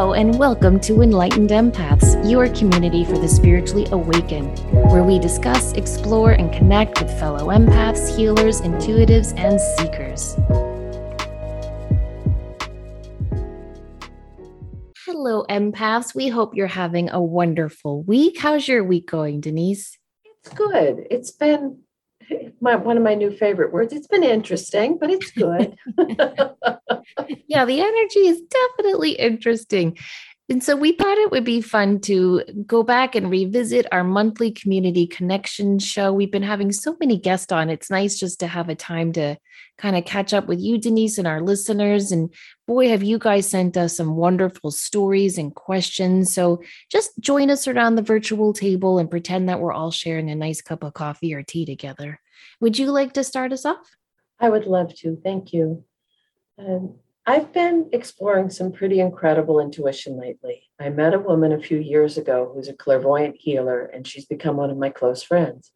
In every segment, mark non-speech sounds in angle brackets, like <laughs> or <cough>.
Hello, and welcome to Enlightened Empaths, your community for the spiritually awakened, where we discuss, explore, and connect with fellow empaths, healers, intuitives, and seekers. Hello, empaths. We hope you're having a wonderful week. How's your week going, Denise? It's good. It's been my, one of my new favorite words. It's been interesting, but it's good. <laughs> <laughs> yeah, the energy is definitely interesting. And so we thought it would be fun to go back and revisit our monthly community connection show. We've been having so many guests on. It's nice just to have a time to kind of catch up with you, Denise, and our listeners. And boy, have you guys sent us some wonderful stories and questions. So just join us around the virtual table and pretend that we're all sharing a nice cup of coffee or tea together. Would you like to start us off? I would love to. Thank you. Um, I've been exploring some pretty incredible intuition lately. I met a woman a few years ago who's a clairvoyant healer, and she's become one of my close friends.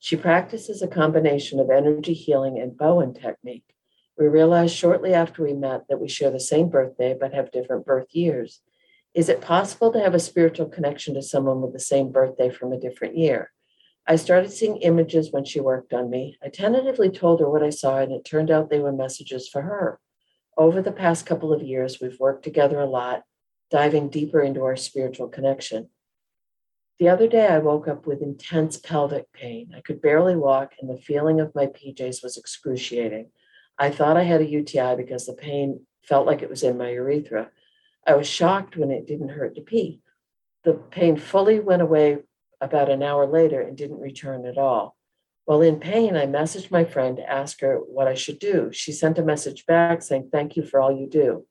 She practices a combination of energy healing and Bowen technique. We realized shortly after we met that we share the same birthday but have different birth years. Is it possible to have a spiritual connection to someone with the same birthday from a different year? I started seeing images when she worked on me. I tentatively told her what I saw, and it turned out they were messages for her. Over the past couple of years, we've worked together a lot, diving deeper into our spiritual connection. The other day, I woke up with intense pelvic pain. I could barely walk, and the feeling of my PJs was excruciating. I thought I had a UTI because the pain felt like it was in my urethra. I was shocked when it didn't hurt to pee. The pain fully went away about an hour later and didn't return at all. While in pain, I messaged my friend to ask her what I should do. She sent a message back saying, Thank you for all you do.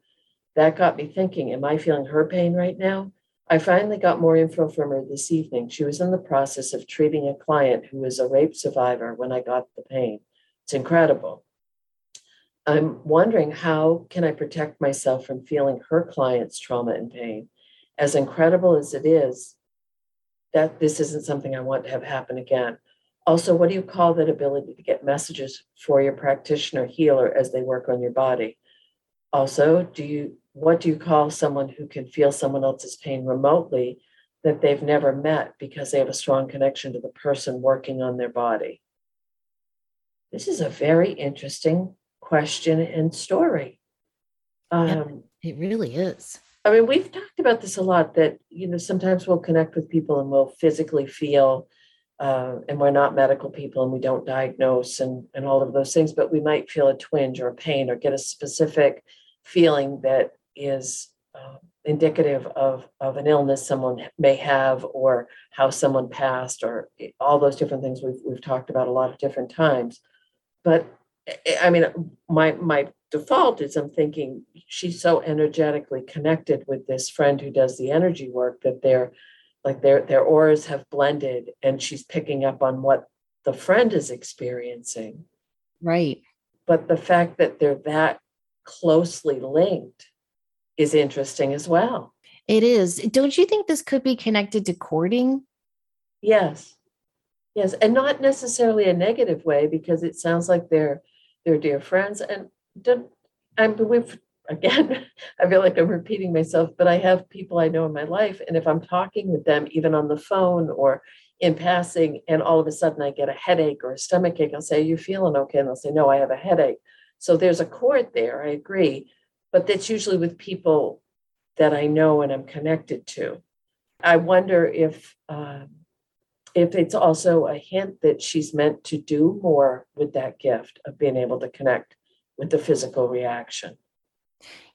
That got me thinking, Am I feeling her pain right now? I finally got more info from her this evening. She was in the process of treating a client who was a rape survivor when I got the pain. It's incredible. I'm wondering how can I protect myself from feeling her client's trauma and pain? As incredible as it is, that this isn't something I want to have happen again. Also, what do you call that ability to get messages for your practitioner healer as they work on your body? Also, do you what do you call someone who can feel someone else's pain remotely that they've never met because they have a strong connection to the person working on their body? This is a very interesting question and story. Um, yeah, it really is. I mean, we've talked about this a lot that, you know, sometimes we'll connect with people and we'll physically feel uh, and we're not medical people and we don't diagnose and, and all of those things, but we might feel a twinge or a pain or get a specific feeling that is uh, indicative of, of an illness someone may have or how someone passed or all those different things we've, we've talked about a lot of different times. But I mean, my, my default is I'm thinking she's so energetically connected with this friend who does the energy work that they're like their their auras have blended and she's picking up on what the friend is experiencing. Right. But the fact that they're that closely linked is interesting as well. It is. Don't you think this could be connected to cording? Yes. Yes and not necessarily a negative way because it sounds like they're they're dear friends and I mean, we've again, <laughs> I feel like I'm repeating myself, but I have people I know in my life. And if I'm talking with them, even on the phone or in passing, and all of a sudden I get a headache or a stomach ache, I'll say, Are you feeling okay? And they'll say, No, I have a headache. So there's a cord there, I agree. But that's usually with people that I know and I'm connected to. I wonder if um, if it's also a hint that she's meant to do more with that gift of being able to connect with the physical reaction.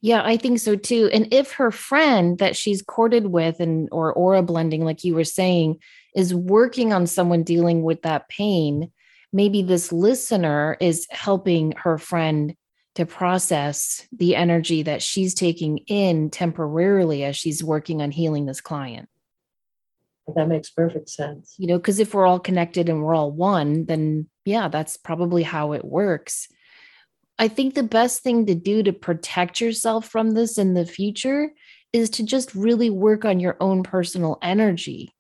Yeah, I think so too. And if her friend that she's corded with and or aura blending, like you were saying, is working on someone dealing with that pain, maybe this listener is helping her friend to process the energy that she's taking in temporarily as she's working on healing this client. That makes perfect sense. You know, because if we're all connected and we're all one, then yeah, that's probably how it works. I think the best thing to do to protect yourself from this in the future is to just really work on your own personal energy,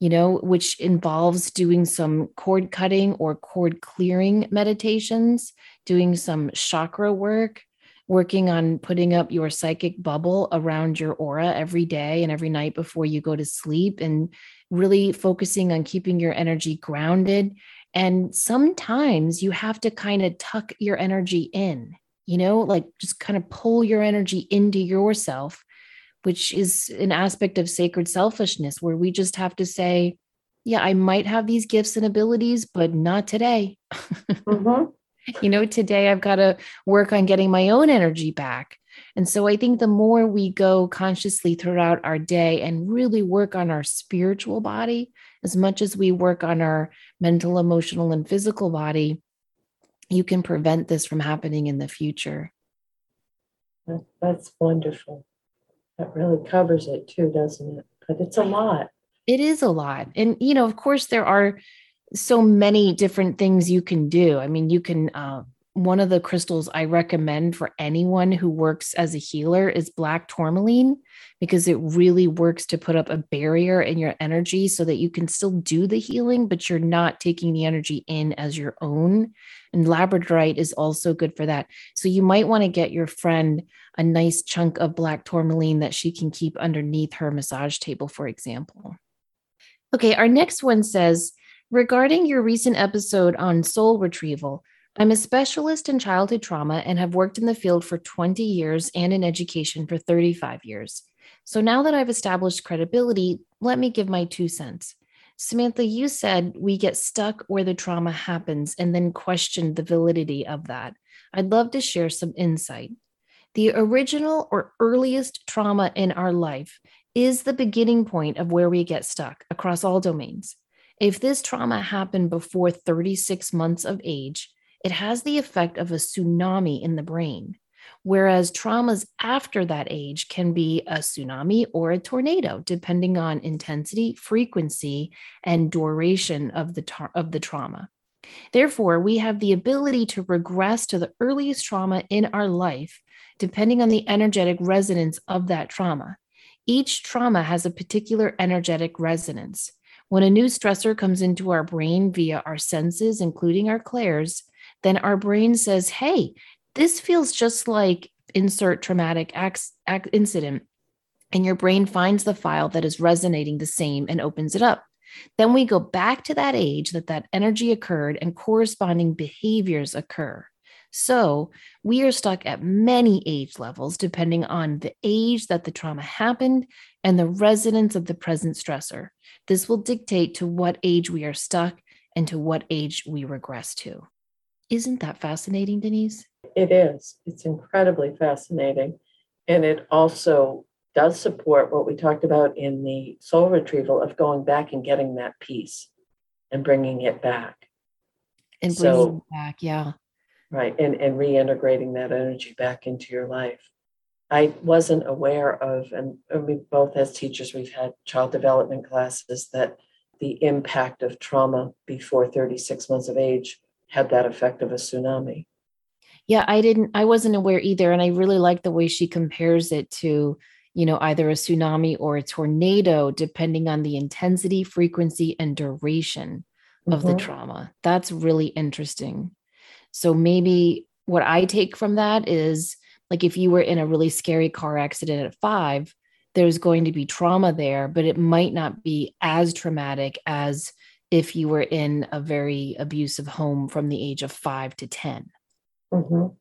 you know, which involves doing some cord cutting or cord clearing meditations, doing some chakra work, working on putting up your psychic bubble around your aura every day and every night before you go to sleep and really focusing on keeping your energy grounded. And sometimes you have to kind of tuck your energy in, you know, like just kind of pull your energy into yourself, which is an aspect of sacred selfishness where we just have to say, yeah, I might have these gifts and abilities, but not today. <laughs> Mm-hmm. You know, today I've got to work on getting my own energy back. And so I think the more we go consciously throughout our day and really work on our spiritual body, as much as we work on our mental, emotional, and physical body, you can prevent this from happening in the future. That's wonderful. That really covers it too, doesn't it? But it's a lot. It is a lot. And, you know, of course, there are so many different things you can do. I mean, you can, uh, one of the crystals I recommend for anyone who works as a healer is black tourmaline because it really works to put up a barrier in your energy so that you can still do the healing, but you're not taking the energy in as your own. And labradorite is also good for that. So you might want to get your friend a nice chunk of black tourmaline that she can keep underneath her massage table, for example. Okay, our next one says regarding your recent episode on soul retrieval, I'm a specialist in childhood trauma and have worked in the field for 20 years and in education for 35 years. So now that I've established credibility, let me give my two cents. Samantha, you said we get stuck where the trauma happens and then question the validity of that. I'd love to share some insight. The original or earliest trauma in our life is the beginning point of where we get stuck across all domains. If this trauma happened before 36 months of age, it has the effect of a tsunami in the brain. Whereas traumas after that age can be a tsunami or a tornado, depending on intensity, frequency, and duration of the, ta- of the trauma. Therefore, we have the ability to regress to the earliest trauma in our life, depending on the energetic resonance of that trauma. Each trauma has a particular energetic resonance. When a new stressor comes into our brain via our senses, including our clairs, then our brain says, hey, this feels just like insert traumatic ac- incident. And your brain finds the file that is resonating the same and opens it up. Then we go back to that age that that energy occurred and corresponding behaviors occur. So we are stuck at many age levels depending on the age that the trauma happened and the resonance of the present stressor. This will dictate to what age we are stuck and to what age we regress to. Isn't that fascinating, Denise? It is. It's incredibly fascinating. And it also does support what we talked about in the soul retrieval of going back and getting that piece and bringing it back. And bringing so, it back, yeah right and and reintegrating that energy back into your life. I wasn't aware of and we both as teachers we've had child development classes that the impact of trauma before 36 months of age had that effect of a tsunami. Yeah i didn't i wasn't aware either and i really like the way she compares it to you know either a tsunami or a tornado depending on the intensity frequency and duration of mm-hmm. the trauma. That's really interesting so maybe what I take from that is like if you were in a really scary car accident at five, there's going to be trauma there, but it might not be as traumatic as if you were in a very abusive home from the age of five to 10. Mm-hmm.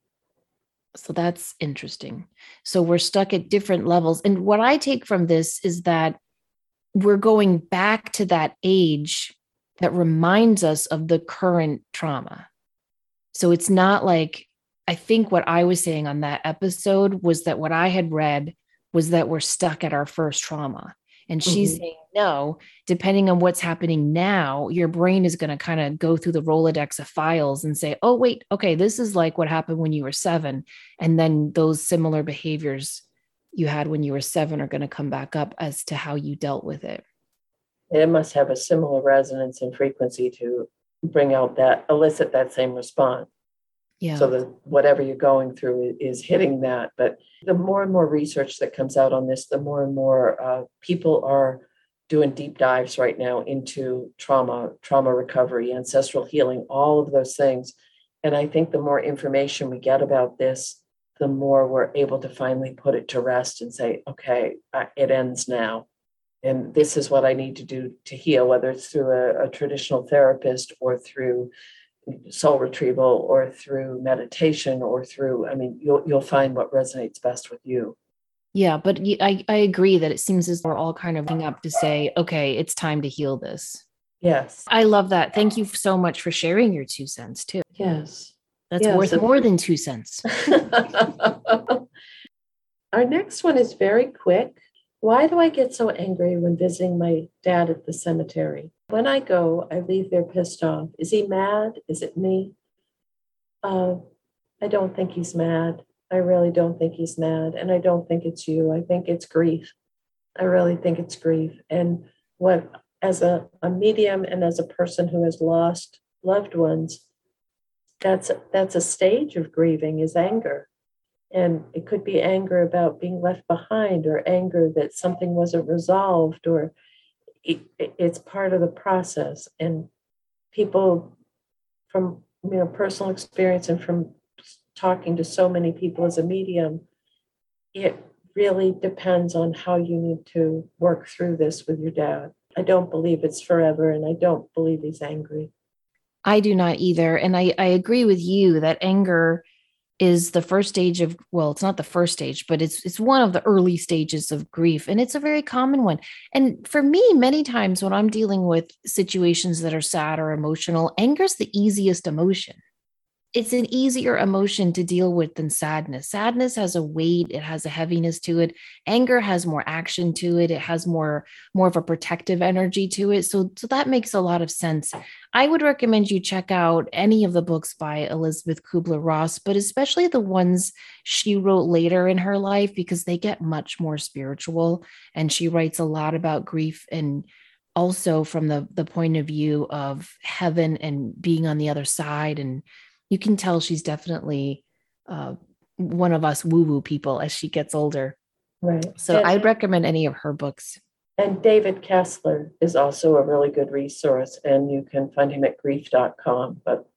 So that's interesting. So we're stuck at different levels. And what I take from this is that we're going back to that age that reminds us of the current trauma. So it's not like, I think what I was saying on that episode was that what I had read was that we're stuck at our first trauma. And she's mm-hmm. saying, no, depending on what's happening now, your brain is going to kind of go through the Rolodex of files and say, oh, wait, okay, this is like what happened when you were seven. And then those similar behaviors you had when you were seven are going to come back up as to how you dealt with it. It must have a similar resonance and frequency to bring out that elicit that same response. Yeah. So that whatever you're going through is hitting that. But the more and more research that comes out on this the more and more uh, people are doing deep dives right now into trauma trauma recovery ancestral healing all of those things. And i think the more information we get about this the more we're able to finally put it to rest and say, okay, it ends now. And this is what I need to do to heal, whether it's through a, a traditional therapist or through soul retrieval or through meditation or through, I mean, you'll, you'll find what resonates best with you. Yeah, but I, I agree that it seems as we're all kind of up to say, okay, it's time to heal this. Yes. I love that. Thank you so much for sharing your two cents too. Yes. That's yes. worth more than two cents. <laughs> Our next one is very quick. Why do I get so angry when visiting my dad at the cemetery? When I go, I leave there pissed off. Is he mad? Is it me? Uh, I don't think he's mad. I really don't think he's mad. And I don't think it's you. I think it's grief. I really think it's grief. And what, as a, a medium and as a person who has lost loved ones, that's that's a stage of grieving is anger and it could be anger about being left behind or anger that something wasn't resolved or it, it's part of the process. And people from you know personal experience and from talking to so many people as a medium it really depends on how you need to work through this with your dad. I don't believe it's forever and i don't believe he's angry. I do not either. And I, I agree with you that anger is the first stage of well it's not the first stage but it's it's one of the early stages of grief and it's a very common one. And for me many times when i'm dealing with situations that are sad or emotional anger is the easiest emotion it's an easier emotion to deal with than sadness. Sadness has a weight, it has a heaviness to it. Anger has more action to it. It has more more of a protective energy to it. So so that makes a lot of sense. I would recommend you check out any of the books by Elisabeth Kubler-Ross, but especially the ones she wrote later in her life because they get much more spiritual and she writes a lot about grief and also from the the point of view of heaven and being on the other side and you can tell she's definitely uh, one of us woo woo people as she gets older. Right. So and, I'd recommend any of her books. And David Kessler is also a really good resource, and you can find him at grief.com. But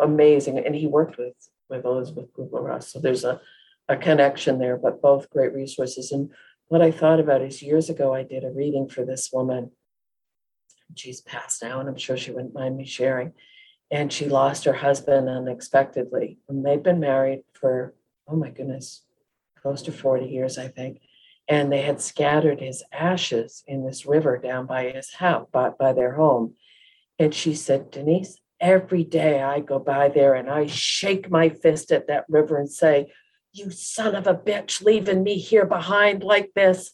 amazing. And he worked with, with Elisabeth Kubler Ross. So there's a, a connection there, but both great resources. And what I thought about is years ago, I did a reading for this woman. She's passed now, and I'm sure she wouldn't mind me sharing and she lost her husband unexpectedly. And they'd been married for, oh my goodness, close to 40 years, I think. And they had scattered his ashes in this river down by his house, by, by their home. And she said, Denise, every day I go by there and I shake my fist at that river and say, You son of a bitch, leaving me here behind like this.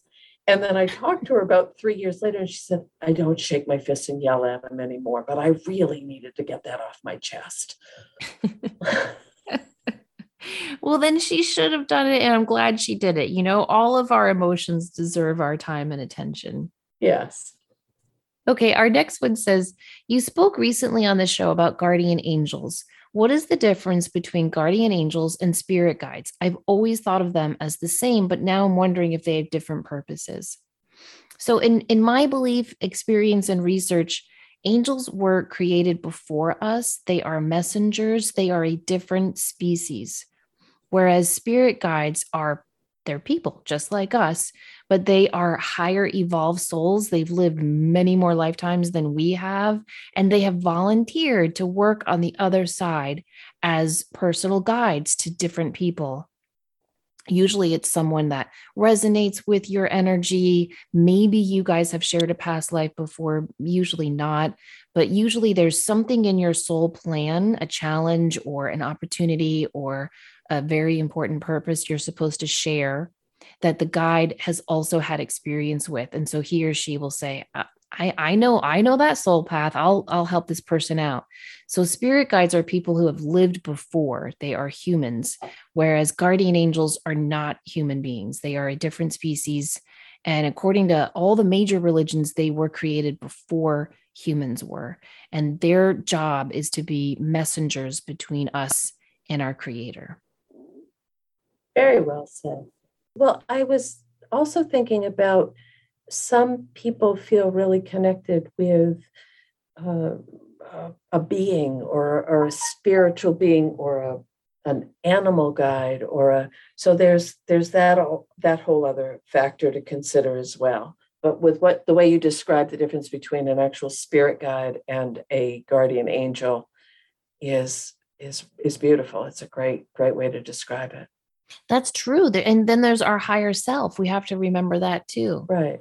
And then I talked to her about three years later, and she said, I don't shake my fists and yell at him anymore, but I really needed to get that off my chest. <laughs> well, then she should have done it. And I'm glad she did it. You know, all of our emotions deserve our time and attention. Yes. Okay. Our next one says, You spoke recently on the show about guardian angels. What is the difference between guardian angels and spirit guides? I've always thought of them as the same, but now I'm wondering if they have different purposes. So, in, in my belief, experience, and research, angels were created before us. They are messengers, they are a different species. Whereas spirit guides are they're people just like us, but they are higher evolved souls. They've lived many more lifetimes than we have, and they have volunteered to work on the other side as personal guides to different people. Usually, it's someone that resonates with your energy. Maybe you guys have shared a past life before, usually not, but usually there's something in your soul plan, a challenge or an opportunity or a very important purpose you're supposed to share that the guide has also had experience with and so he or she will say uh, I, I know I know that soul path. I'll I'll help this person out. So spirit guides are people who have lived before. They are humans, whereas guardian angels are not human beings. They are a different species. And according to all the major religions, they were created before humans were. And their job is to be messengers between us and our creator. Very well said. Well, I was also thinking about some people feel really connected with uh, a being or, or a spiritual being or a an animal guide or a so there's there's that all that whole other factor to consider as well. But with what the way you describe the difference between an actual spirit guide and a guardian angel is is is beautiful. It's a great great way to describe it that's true and then there's our higher self we have to remember that too. Right.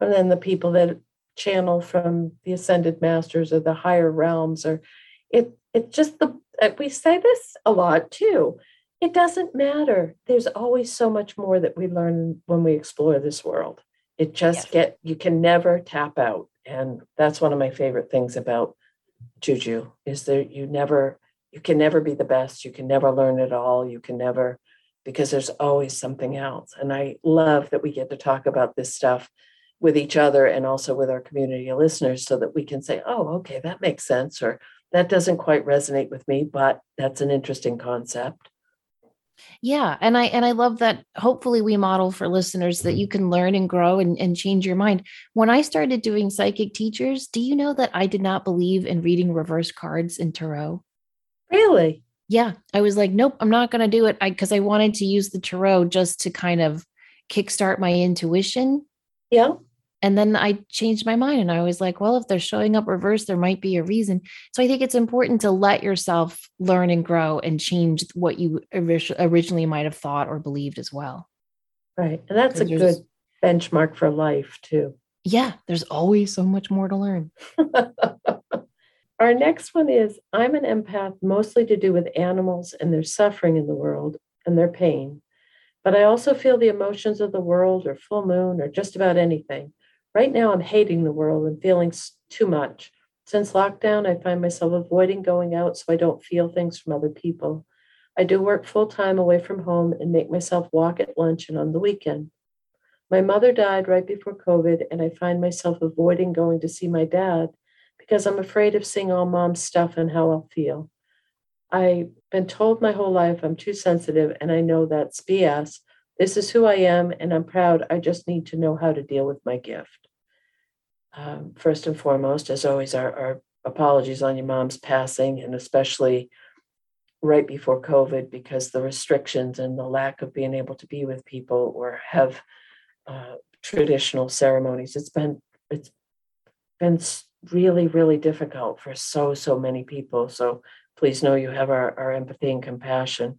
And then the people that channel from the ascended masters or the higher realms or it it's just the uh, we say this a lot too it doesn't matter. There's always so much more that we learn when we explore this world. It just yes. get you can never tap out and that's one of my favorite things about juju is that you never you can never be the best you can never learn it all you can never because there's always something else and i love that we get to talk about this stuff with each other and also with our community of listeners so that we can say, oh, okay, that makes sense, or that doesn't quite resonate with me, but that's an interesting concept. Yeah. And I and I love that hopefully we model for listeners that you can learn and grow and, and change your mind. When I started doing psychic teachers, do you know that I did not believe in reading reverse cards in tarot? Really? Yeah. I was like, nope, I'm not gonna do it. I because I wanted to use the tarot just to kind of kickstart my intuition. Yeah and then I changed my mind and I was like, well, if they're showing up reverse, there might be a reason. So I think it's important to let yourself learn and grow and change what you originally might have thought or believed as well. Right. And that's a good benchmark for life, too. Yeah. There's always so much more to learn. <laughs> Our next one is I'm an empath mostly to do with animals and their suffering in the world and their pain. But I also feel the emotions of the world or full moon or just about anything. Right now, I'm hating the world and feeling too much. Since lockdown, I find myself avoiding going out so I don't feel things from other people. I do work full time away from home and make myself walk at lunch and on the weekend. My mother died right before COVID, and I find myself avoiding going to see my dad because I'm afraid of seeing all mom's stuff and how I'll feel. I've been told my whole life I'm too sensitive, and I know that's BS. This is who I am, and I'm proud. I just need to know how to deal with my gift. Um, first and foremost, as always, our, our apologies on your mom's passing, and especially right before COVID, because the restrictions and the lack of being able to be with people or have uh, traditional ceremonies. It's been it's been really really difficult for so so many people. So please know you have our, our empathy and compassion.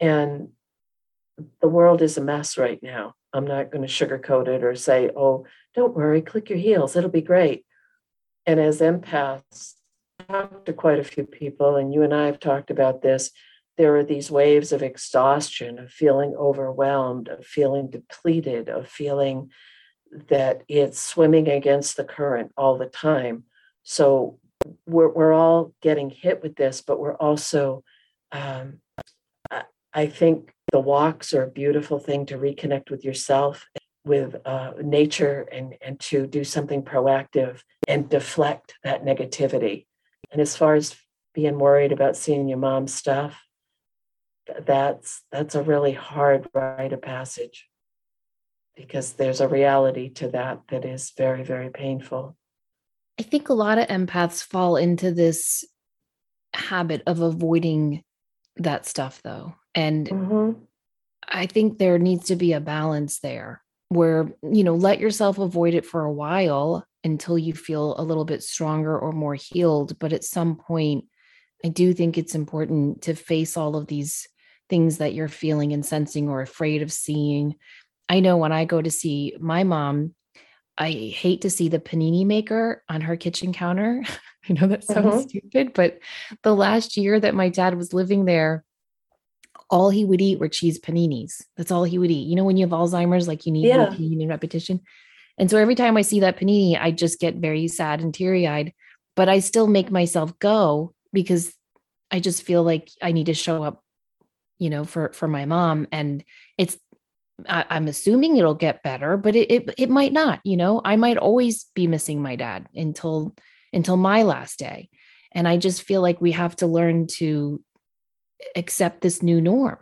And the world is a mess right now. I'm not going to sugarcoat it or say, oh, don't worry, click your heels, it'll be great. And as empaths, I've talked to quite a few people, and you and I have talked about this. There are these waves of exhaustion, of feeling overwhelmed, of feeling depleted, of feeling that it's swimming against the current all the time. So we're, we're all getting hit with this, but we're also, um, I think the walks are a beautiful thing to reconnect with yourself, with uh, nature, and, and to do something proactive and deflect that negativity. And as far as being worried about seeing your mom's stuff, that's that's a really hard rite of passage because there's a reality to that that is very very painful I think a lot of empaths fall into this habit of avoiding that stuff though. And mm-hmm. I think there needs to be a balance there where, you know, let yourself avoid it for a while until you feel a little bit stronger or more healed. But at some point, I do think it's important to face all of these things that you're feeling and sensing or afraid of seeing. I know when I go to see my mom, I hate to see the panini maker on her kitchen counter. <laughs> I know that sounds uh-huh. stupid, but the last year that my dad was living there, all he would eat were cheese paninis. That's all he would eat. You know, when you have Alzheimer's, like you need yeah. routine and repetition. And so every time I see that panini, I just get very sad and teary eyed, but I still make myself go because I just feel like I need to show up, you know, for, for my mom. And it's I, am assuming it'll get better, but it, it it might not. You know, I might always be missing my dad until until my last day, and I just feel like we have to learn to accept this new norm.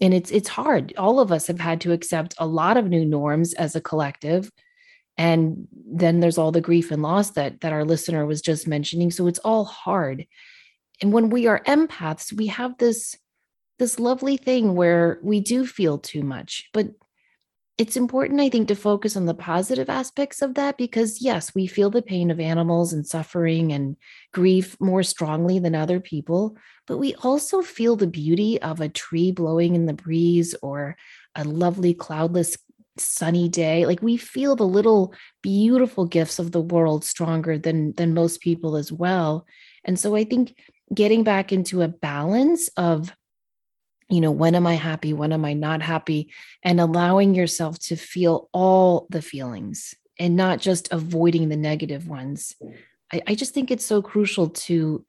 And it's it's hard. All of us have had to accept a lot of new norms as a collective, and then there's all the grief and loss that that our listener was just mentioning. So it's all hard. And when we are empaths, we have this this lovely thing where we do feel too much, but it's important, I think, to focus on the positive aspects of that because, yes, we feel the pain of animals and suffering and grief more strongly than other people, but we also feel the beauty of a tree blowing in the breeze or a lovely cloudless sunny day. Like we feel the little beautiful gifts of the world stronger than than most people as well. And so i think getting back into a balance of you know, when am I happy? When am I not happy? And allowing yourself to feel all the feelings and not just avoiding the negative ones. I, I just think it's so crucial to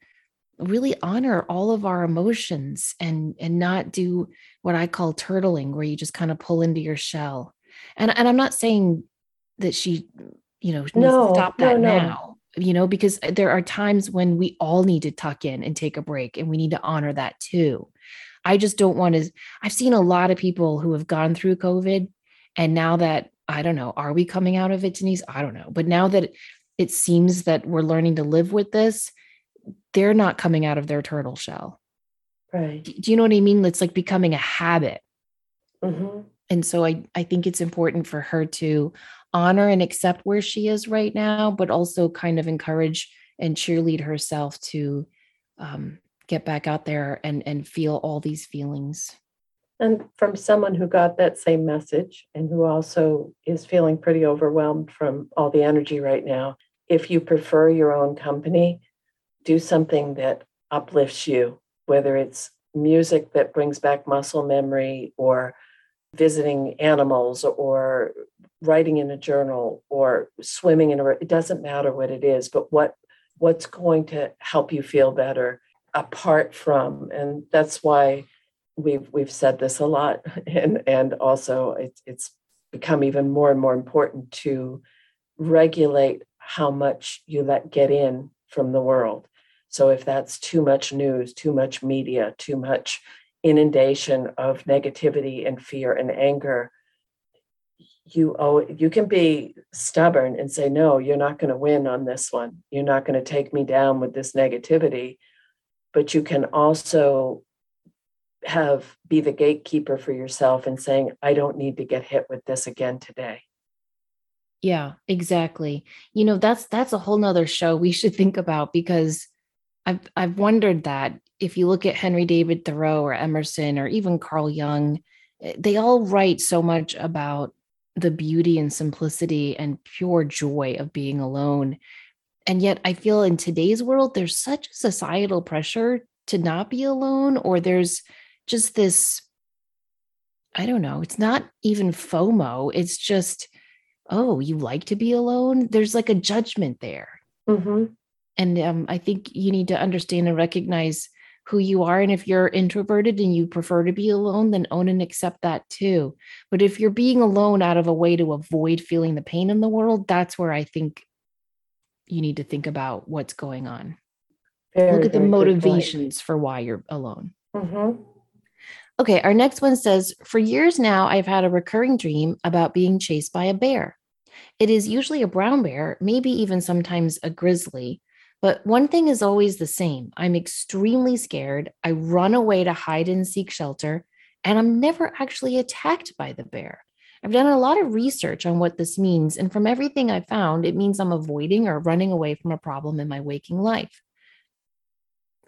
really honor all of our emotions and and not do what I call turtling, where you just kind of pull into your shell. And and I'm not saying that she, you know, no, stop that no, no. now, you know, because there are times when we all need to tuck in and take a break, and we need to honor that too. I just don't want to. I've seen a lot of people who have gone through COVID. And now that I don't know, are we coming out of it, Denise? I don't know. But now that it seems that we're learning to live with this, they're not coming out of their turtle shell. Right. Do you know what I mean? It's like becoming a habit. Mm-hmm. And so I, I think it's important for her to honor and accept where she is right now, but also kind of encourage and cheerlead herself to um, get back out there and and feel all these feelings. And from someone who got that same message and who also is feeling pretty overwhelmed from all the energy right now if you prefer your own company do something that uplifts you whether it's music that brings back muscle memory or visiting animals or writing in a journal or swimming in a it doesn't matter what it is but what what's going to help you feel better apart from and that's why we've we've said this a lot <laughs> and and also it's it's become even more and more important to regulate how much you let get in from the world. So if that's too much news too much media too much inundation of negativity and fear and anger you oh you can be stubborn and say no you're not going to win on this one. You're not going to take me down with this negativity but you can also have be the gatekeeper for yourself and saying i don't need to get hit with this again today. Yeah exactly. You know that's that's a whole nother show we should think about because i've i've wondered that. If you look at henry david thoreau or emerson or even carl jung eh, they all write so much about the beauty and simplicity and pure joy of being alone and yet, I feel in today's world, there's such societal pressure to not be alone, or there's just this I don't know, it's not even FOMO. It's just, oh, you like to be alone? There's like a judgment there. Mm-hmm. And um, I think you need to understand and recognize who you are. And if you're introverted and you prefer to be alone, then own and accept that too. But if you're being alone out of a way to avoid feeling the pain in the world, that's where I think you need to think about what's going on. Very, Look at the motivations for why you're alone. Mm-hmm. Okay, our next one says For years now, I've had a recurring dream about being chased by a bear. It is usually a brown bear, maybe even sometimes a grizzly. But one thing is always the same I'm extremely scared. I run away to hide and seek shelter, and I'm never actually attacked by the bear. I've done a lot of research on what this means, and from everything I've found, it means I'm avoiding or running away from a problem in my waking life.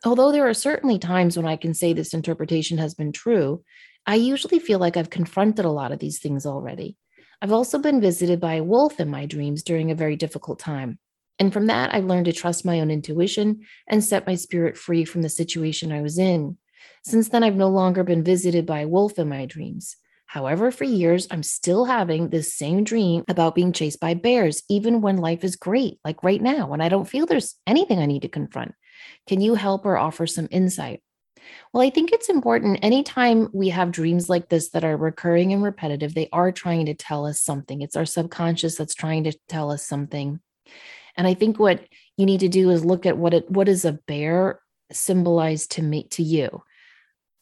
Although there are certainly times when I can say this interpretation has been true, I usually feel like I've confronted a lot of these things already. I've also been visited by a wolf in my dreams during a very difficult time. And from that, I've learned to trust my own intuition and set my spirit free from the situation I was in. Since then, I've no longer been visited by a wolf in my dreams. However, for years, I'm still having this same dream about being chased by bears, even when life is great, like right now, when I don't feel there's anything I need to confront. Can you help or offer some insight? Well, I think it's important anytime we have dreams like this that are recurring and repetitive, they are trying to tell us something. It's our subconscious that's trying to tell us something. And I think what you need to do is look at what it what does a bear symbolize to me to you.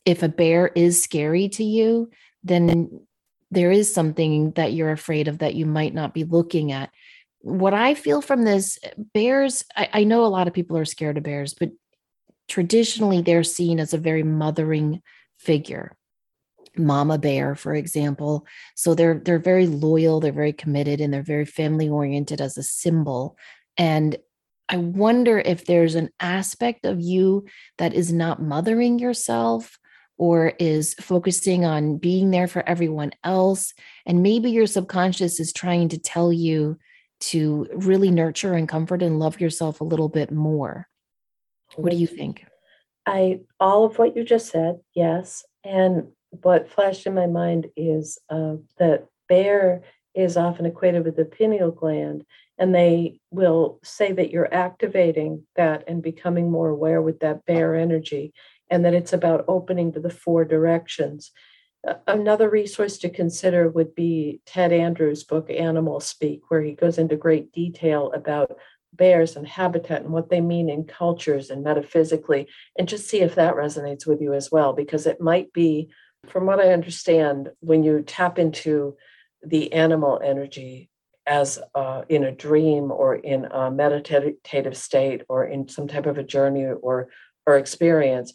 If a bear is scary to you, then there is something that you're afraid of that you might not be looking at. What I feel from this, bears, I, I know a lot of people are scared of bears, but traditionally they're seen as a very mothering figure. Mama bear for example. So they're they're very loyal they're very committed and they're very family oriented as a symbol. And i wonder if there's an aspect of you that is not mothering yourself or is focusing on being there for everyone else. And maybe your subconscious is trying to tell you to really nurture and comfort and love yourself a little bit more. What do you think? I all of what you just said yes. And what flashed in my mind is uh, that bear is often equated with the pineal gland, and they will say that you're activating that and becoming more aware with that bear energy, and that it's about opening to the four directions. Another resource to consider would be Ted Andrews' book, Animal Speak, where he goes into great detail about bears and habitat and what they mean in cultures and metaphysically, and just see if that resonates with you as well, because it might be from what I understand, when you tap into the animal energy as uh, in a dream or in a meditative state or in some type of a journey or or experience,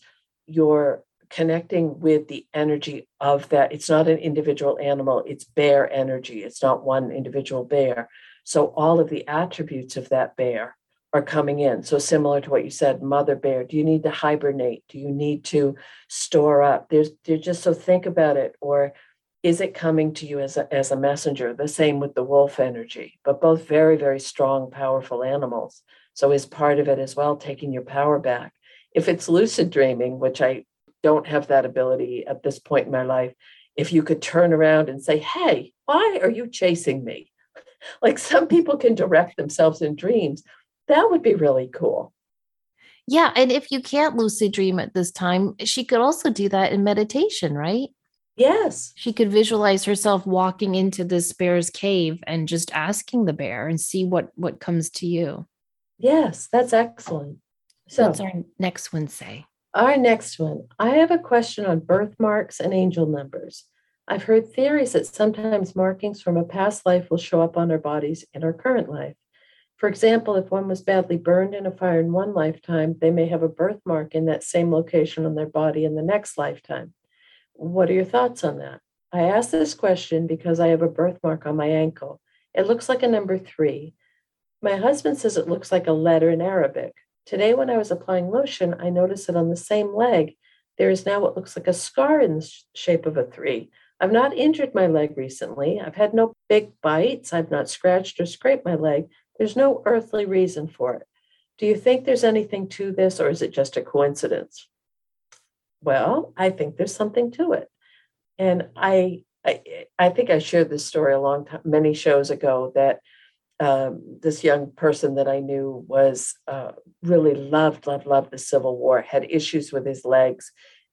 you're connecting with the energy of that. It's not an individual animal, it's bear energy. It's not one individual bear. So all of the attributes of that bear are coming in. So similar to what you said, mother bear, do you need to hibernate? Do you need to store up? There's there's just so think about it. Or is it coming to you as a, as a messenger? The same with the wolf energy, but both very, very strong, powerful animals. So is part of it as well taking your power back. If it's lucid dreaming, which I don't have that ability at this point in my life, if you could turn around and say, Hey, why are you chasing me? <laughs> like some people can direct themselves in dreams that would be really cool. Yeah. And if you can't lucid dream at this time, she could also do that in meditation, right? Yes. She could visualize herself walking into this bear's cave and just asking the bear and see what what comes to you. Yes, that's excellent. So what's our next one say? Our next one. I have a question on birthmarks and angel numbers. I've heard theories that sometimes markings from a past life will show up on our bodies in our current life. For example, if one was badly burned in a fire in one lifetime, they may have a birthmark in that same location on their body in the next lifetime. What are your thoughts on that? I ask this question because I have a birthmark on my ankle. It looks like a number three. My husband says it looks like a letter in Arabic. Today, when I was applying lotion, I noticed that on the same leg, there is now what looks like a scar in the shape of a three. I've not injured my leg recently. I've had no big bites. I've not scratched or scraped my leg, there's no earthly reason for it. Do you think there's anything to this, or is it just a coincidence? Well, I think there's something to it. And I, I, I think I shared this story a long time, many shows ago, that um, this young person that I knew was uh, really loved, loved, loved the Civil War, had issues with his legs,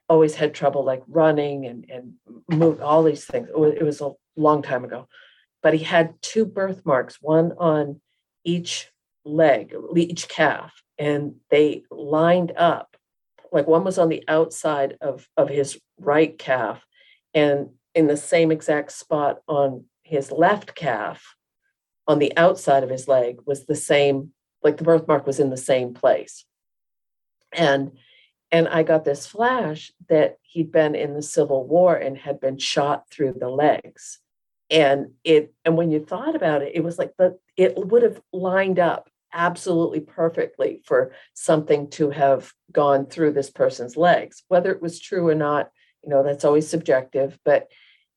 always had trouble like running and and all these things. It was, it was a long time ago, but he had two birthmarks, one on each leg, each calf, and they lined up. Like one was on the outside of, of his right calf, and in the same exact spot on his left calf, on the outside of his leg, was the same, like the birthmark was in the same place. And and I got this flash that he'd been in the Civil War and had been shot through the legs and it and when you thought about it it was like the it would have lined up absolutely perfectly for something to have gone through this person's legs whether it was true or not you know that's always subjective but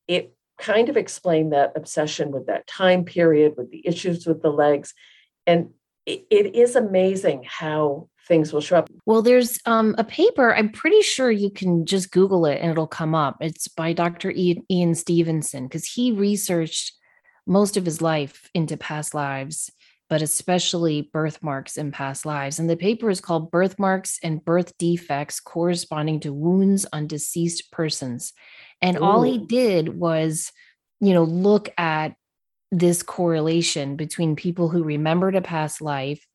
it kind of explained that obsession with that time period with the issues with the legs and it, it is amazing how things will show up. Well, there's um, a paper, I'm pretty sure you can just Google it and it'll come up. It's by Dr. Ian Stevenson, because he researched most of his life into past lives, but especially birthmarks in past lives. And the paper is called Birthmarks and Birth Defects Corresponding to Wounds on Deceased Persons. And Ooh. all he did was, you know, look at this correlation between people who remembered a past life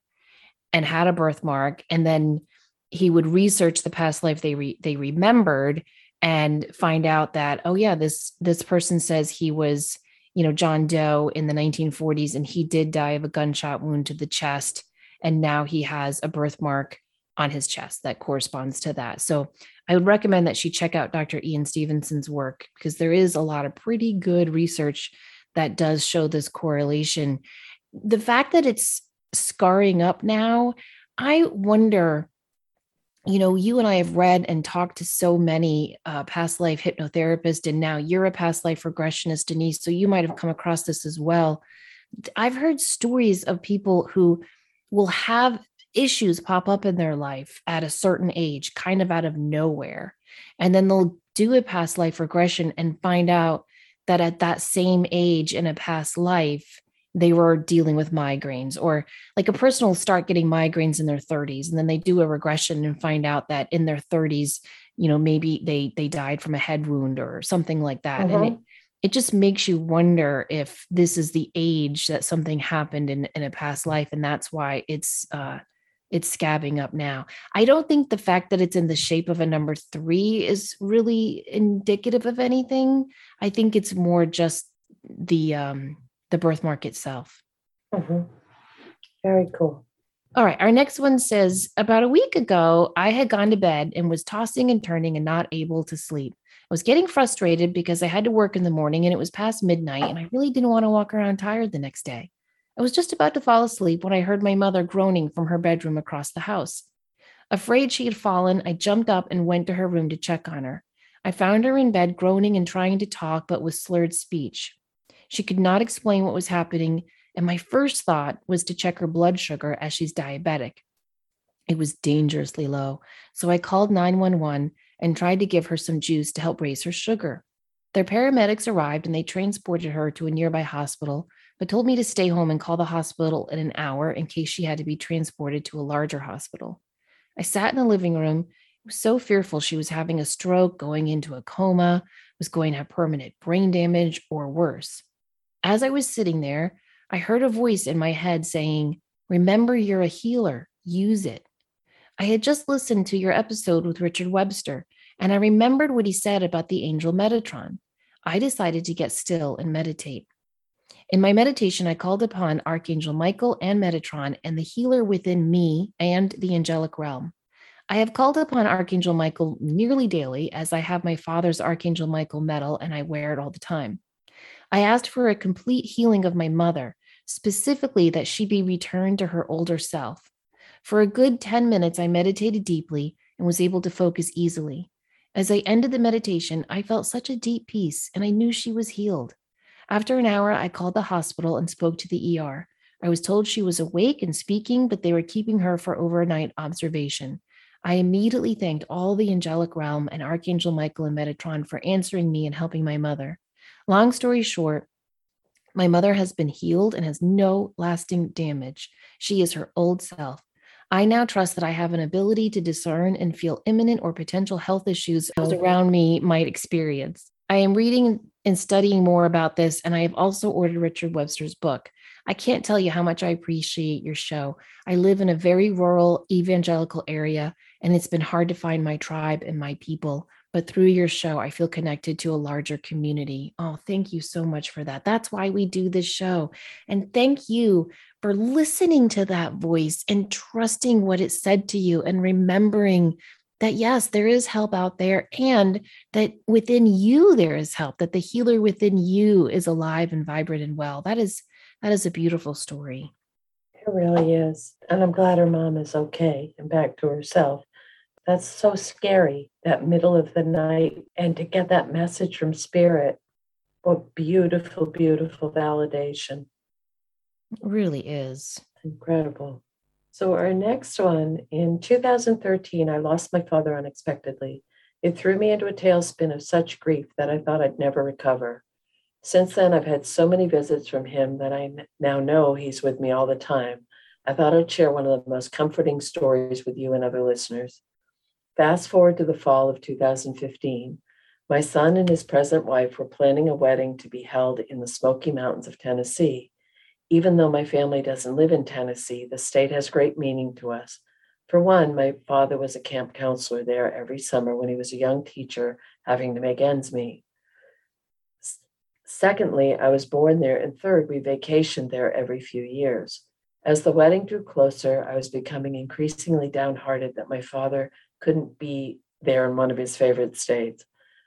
and had a birthmark and then he would research the past life they re- they remembered and find out that oh yeah this this person says he was you know John Doe in the 1940s and he did die of a gunshot wound to the chest and now he has a birthmark on his chest that corresponds to that. So I would recommend that she check out Dr. Ian Stevenson's work because there is a lot of pretty good research that does show this correlation. The fact that it's scarring up now, I wonder you know, you and I have read and talked to so many uh, past life hypnotherapists, and now you're a past life regressionist, Denise. So you might have come across this as well. I've heard stories of people who will have issues pop up in their life at a certain age, kind of out of nowhere. And then they'll do a past life regression and find out that at that same age in a past life, they were dealing with migraines or like a person will start getting migraines in their 30s and then they do a regression and find out that in their 30s you know maybe they they died from a head wound or something like that and it, mm-hmm. it just makes you wonder if this is the age that something happened in in a past life and that's why it's uh it's scabbing up now. I don't think the fact that it's in the shape of a number three is really indicative of anything. I think it's more just the um the birthmark itself. Mm-hmm. Very cool. All right. Our next one says About a week ago, I had gone to bed and was tossing and turning and not able to sleep. I was getting frustrated because I had to work in the morning and it was past midnight and I really didn't want to walk around tired the next day. I was just about to fall asleep when I heard my mother groaning from her bedroom across the house. Afraid she had fallen, I jumped up and went to her room to check on her. I found her in bed groaning and trying to talk, but with slurred speech. She could not explain what was happening, and my first thought was to check her blood sugar as she's diabetic. It was dangerously low, so I called 911 and tried to give her some juice to help raise her sugar. Their paramedics arrived and they transported her to a nearby hospital, but told me to stay home and call the hospital in an hour in case she had to be transported to a larger hospital. I sat in the living room, was so fearful she was having a stroke, going into a coma, was going to have permanent brain damage, or worse. As I was sitting there, I heard a voice in my head saying, Remember, you're a healer, use it. I had just listened to your episode with Richard Webster, and I remembered what he said about the angel Metatron. I decided to get still and meditate. In my meditation, I called upon Archangel Michael and Metatron and the healer within me and the angelic realm. I have called upon Archangel Michael nearly daily, as I have my father's Archangel Michael medal and I wear it all the time. I asked for a complete healing of my mother, specifically that she be returned to her older self. For a good 10 minutes, I meditated deeply and was able to focus easily. As I ended the meditation, I felt such a deep peace and I knew she was healed. After an hour, I called the hospital and spoke to the ER. I was told she was awake and speaking, but they were keeping her for overnight observation. I immediately thanked all the angelic realm and Archangel Michael and Metatron for answering me and helping my mother. Long story short, my mother has been healed and has no lasting damage. She is her old self. I now trust that I have an ability to discern and feel imminent or potential health issues those oh. around me might experience. I am reading and studying more about this, and I have also ordered Richard Webster's book. I can't tell you how much I appreciate your show. I live in a very rural evangelical area, and it's been hard to find my tribe and my people but through your show, I feel connected to a larger community. Oh, thank you so much for that. That's why we do this show. And thank you for listening to that voice and trusting what it said to you and remembering that, yes, there is help out there and that within you there is help, that the healer within you is alive and vibrant and well. That is that is a beautiful story. It really is. And I'm glad her mom is okay and back to herself. That's so scary, that middle of the night. And to get that message from spirit, what beautiful, beautiful validation. It really is. Incredible. So, our next one in 2013, I lost my father unexpectedly. It threw me into a tailspin of such grief that I thought I'd never recover. Since then, I've had so many visits from him that I now know he's with me all the time. I thought I'd share one of the most comforting stories with you and other listeners. Fast forward to the fall of 2015. My son and his present wife were planning a wedding to be held in the Smoky Mountains of Tennessee. Even though my family doesn't live in Tennessee, the state has great meaning to us. For one, my father was a camp counselor there every summer when he was a young teacher, having to make ends meet. Secondly, I was born there, and third, we vacationed there every few years. As the wedding drew closer, I was becoming increasingly downhearted that my father couldn't be there in one of his favorite states.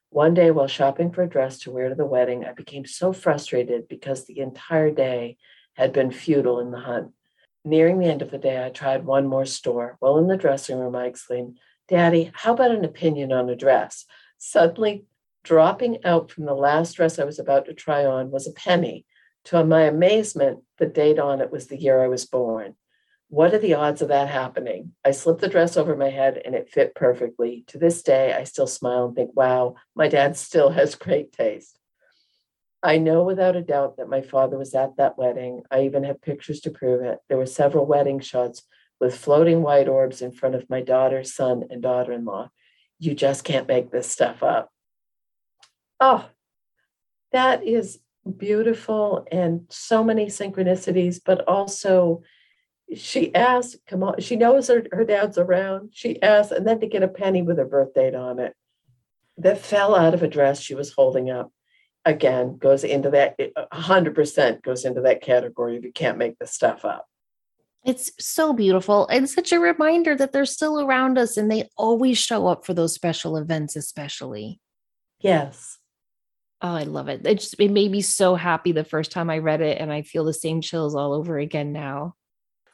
One day, while shopping for a dress to wear to the wedding, I became so frustrated because the entire day had been futile in the hunt. Nearing the end of the day, I tried one more store. While in the dressing room, I exclaimed, Daddy, how about an opinion on a dress? Suddenly, dropping out from the last dress I was about to try on was a penny to my amazement, the date on it was the year I was born. What are the odds of that happening? I slipped the dress over my head and it fit perfectly. To this day, I still smile and think, wow, my dad still has <laughs> great taste. I know without a doubt that my father was at that wedding. I even have pictures to prove it. There were several wedding shots with floating white orbs in front of my daughter, son, and daughter in law. You just can't make this stuff up. Oh, that is beautiful and so many synchronicities, but also she asked, come on, she knows her, her dad's around. She asked, and then to get a penny with her birth date on it that fell out of a dress she was holding up again goes into that 100% goes into that category if you can't make this stuff up it's so beautiful and such a reminder that they're still around us and they always show up for those special events especially yes Oh, I love it. It just it made me so happy the first time I read it, and I feel the same chills all over again now.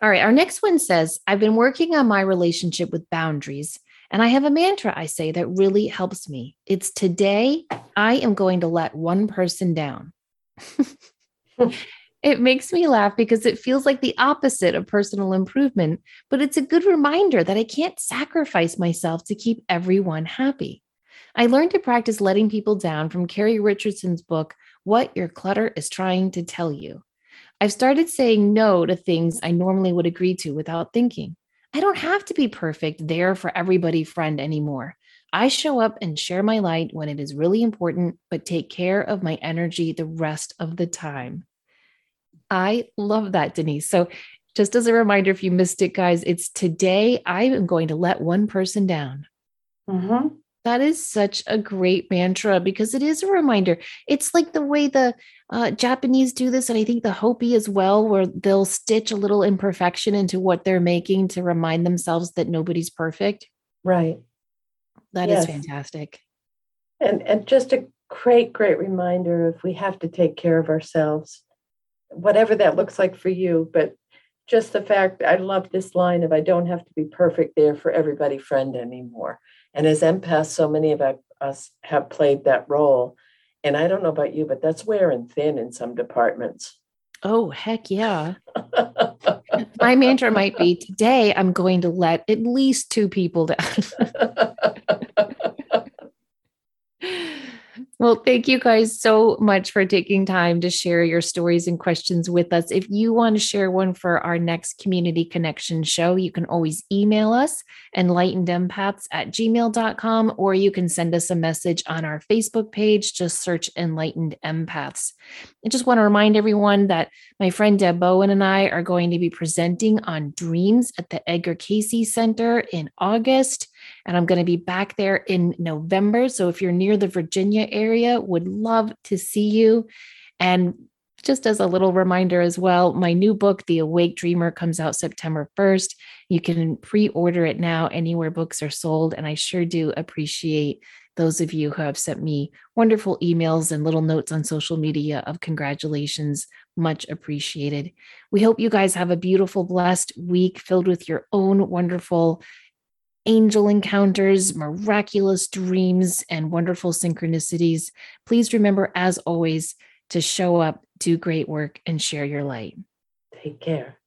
All right, our next one says, I've been working on my relationship with boundaries, and I have a mantra I say that really helps me. It's today I am going to let one person down. <laughs> it makes me laugh because it feels like the opposite of personal improvement, but it's a good reminder that I can't sacrifice myself to keep everyone happy. I learned to practice letting people down from Kerri Richardson's book, What Your Clutter is Trying to Tell You. I've started saying no to things I normally would agree to without thinking. I don't have to be perfect there for everybody friend anymore. I show up and share my light when it is really important, but take care of my energy the rest of the time. I love that, Denise. So, just as a reminder, if you missed it, guys, it's today I am going to let one person down. Mm-hmm. That is such a great mantra because it is a reminder. It's like the way the uh, Japanese do this, and I think the Hopi as well, where they'll stitch a little imperfection into what they're making to remind themselves that nobody's perfect. Right. That yes. is fantastic. And and just a great, great reminder if we have to take care of ourselves, whatever that looks like for you. But just the fact I love this line of I don't have to be perfect there for everybody friend anymore. And as empaths, so many of us have played that role. And I don't know about you, but that's wearing thin in some departments. Oh, heck yeah. My mantra might be today, I'm going to let at least two people down. <laughs> Well, thank you guys so much for taking time to share your stories and questions with us. If you want to share one for our next community connection show, you can always email us enlightenedempaths at gmail.com or you can send us a message on our Facebook page. Just search Enlightened Empaths. I just want to remind everyone that my friend Deb Bowen and I are going to be presenting on dreams at the Edgar Cayce Center in August. And I'm going to be back there in November. So if you're near the Virginia area, would love to see you. And just as a little reminder as well, my new book, The Awake Dreamer, comes out September 1st. You can pre order it now anywhere books are sold. And I sure do appreciate those of you who have sent me wonderful emails and little notes on social media of congratulations. Much appreciated. We hope you guys have a beautiful, blessed week filled with your own wonderful angel encounters, miraculous dreams, and wonderful synchronicities. Please remember, as always, to show up, do great work, and share your light. Take care.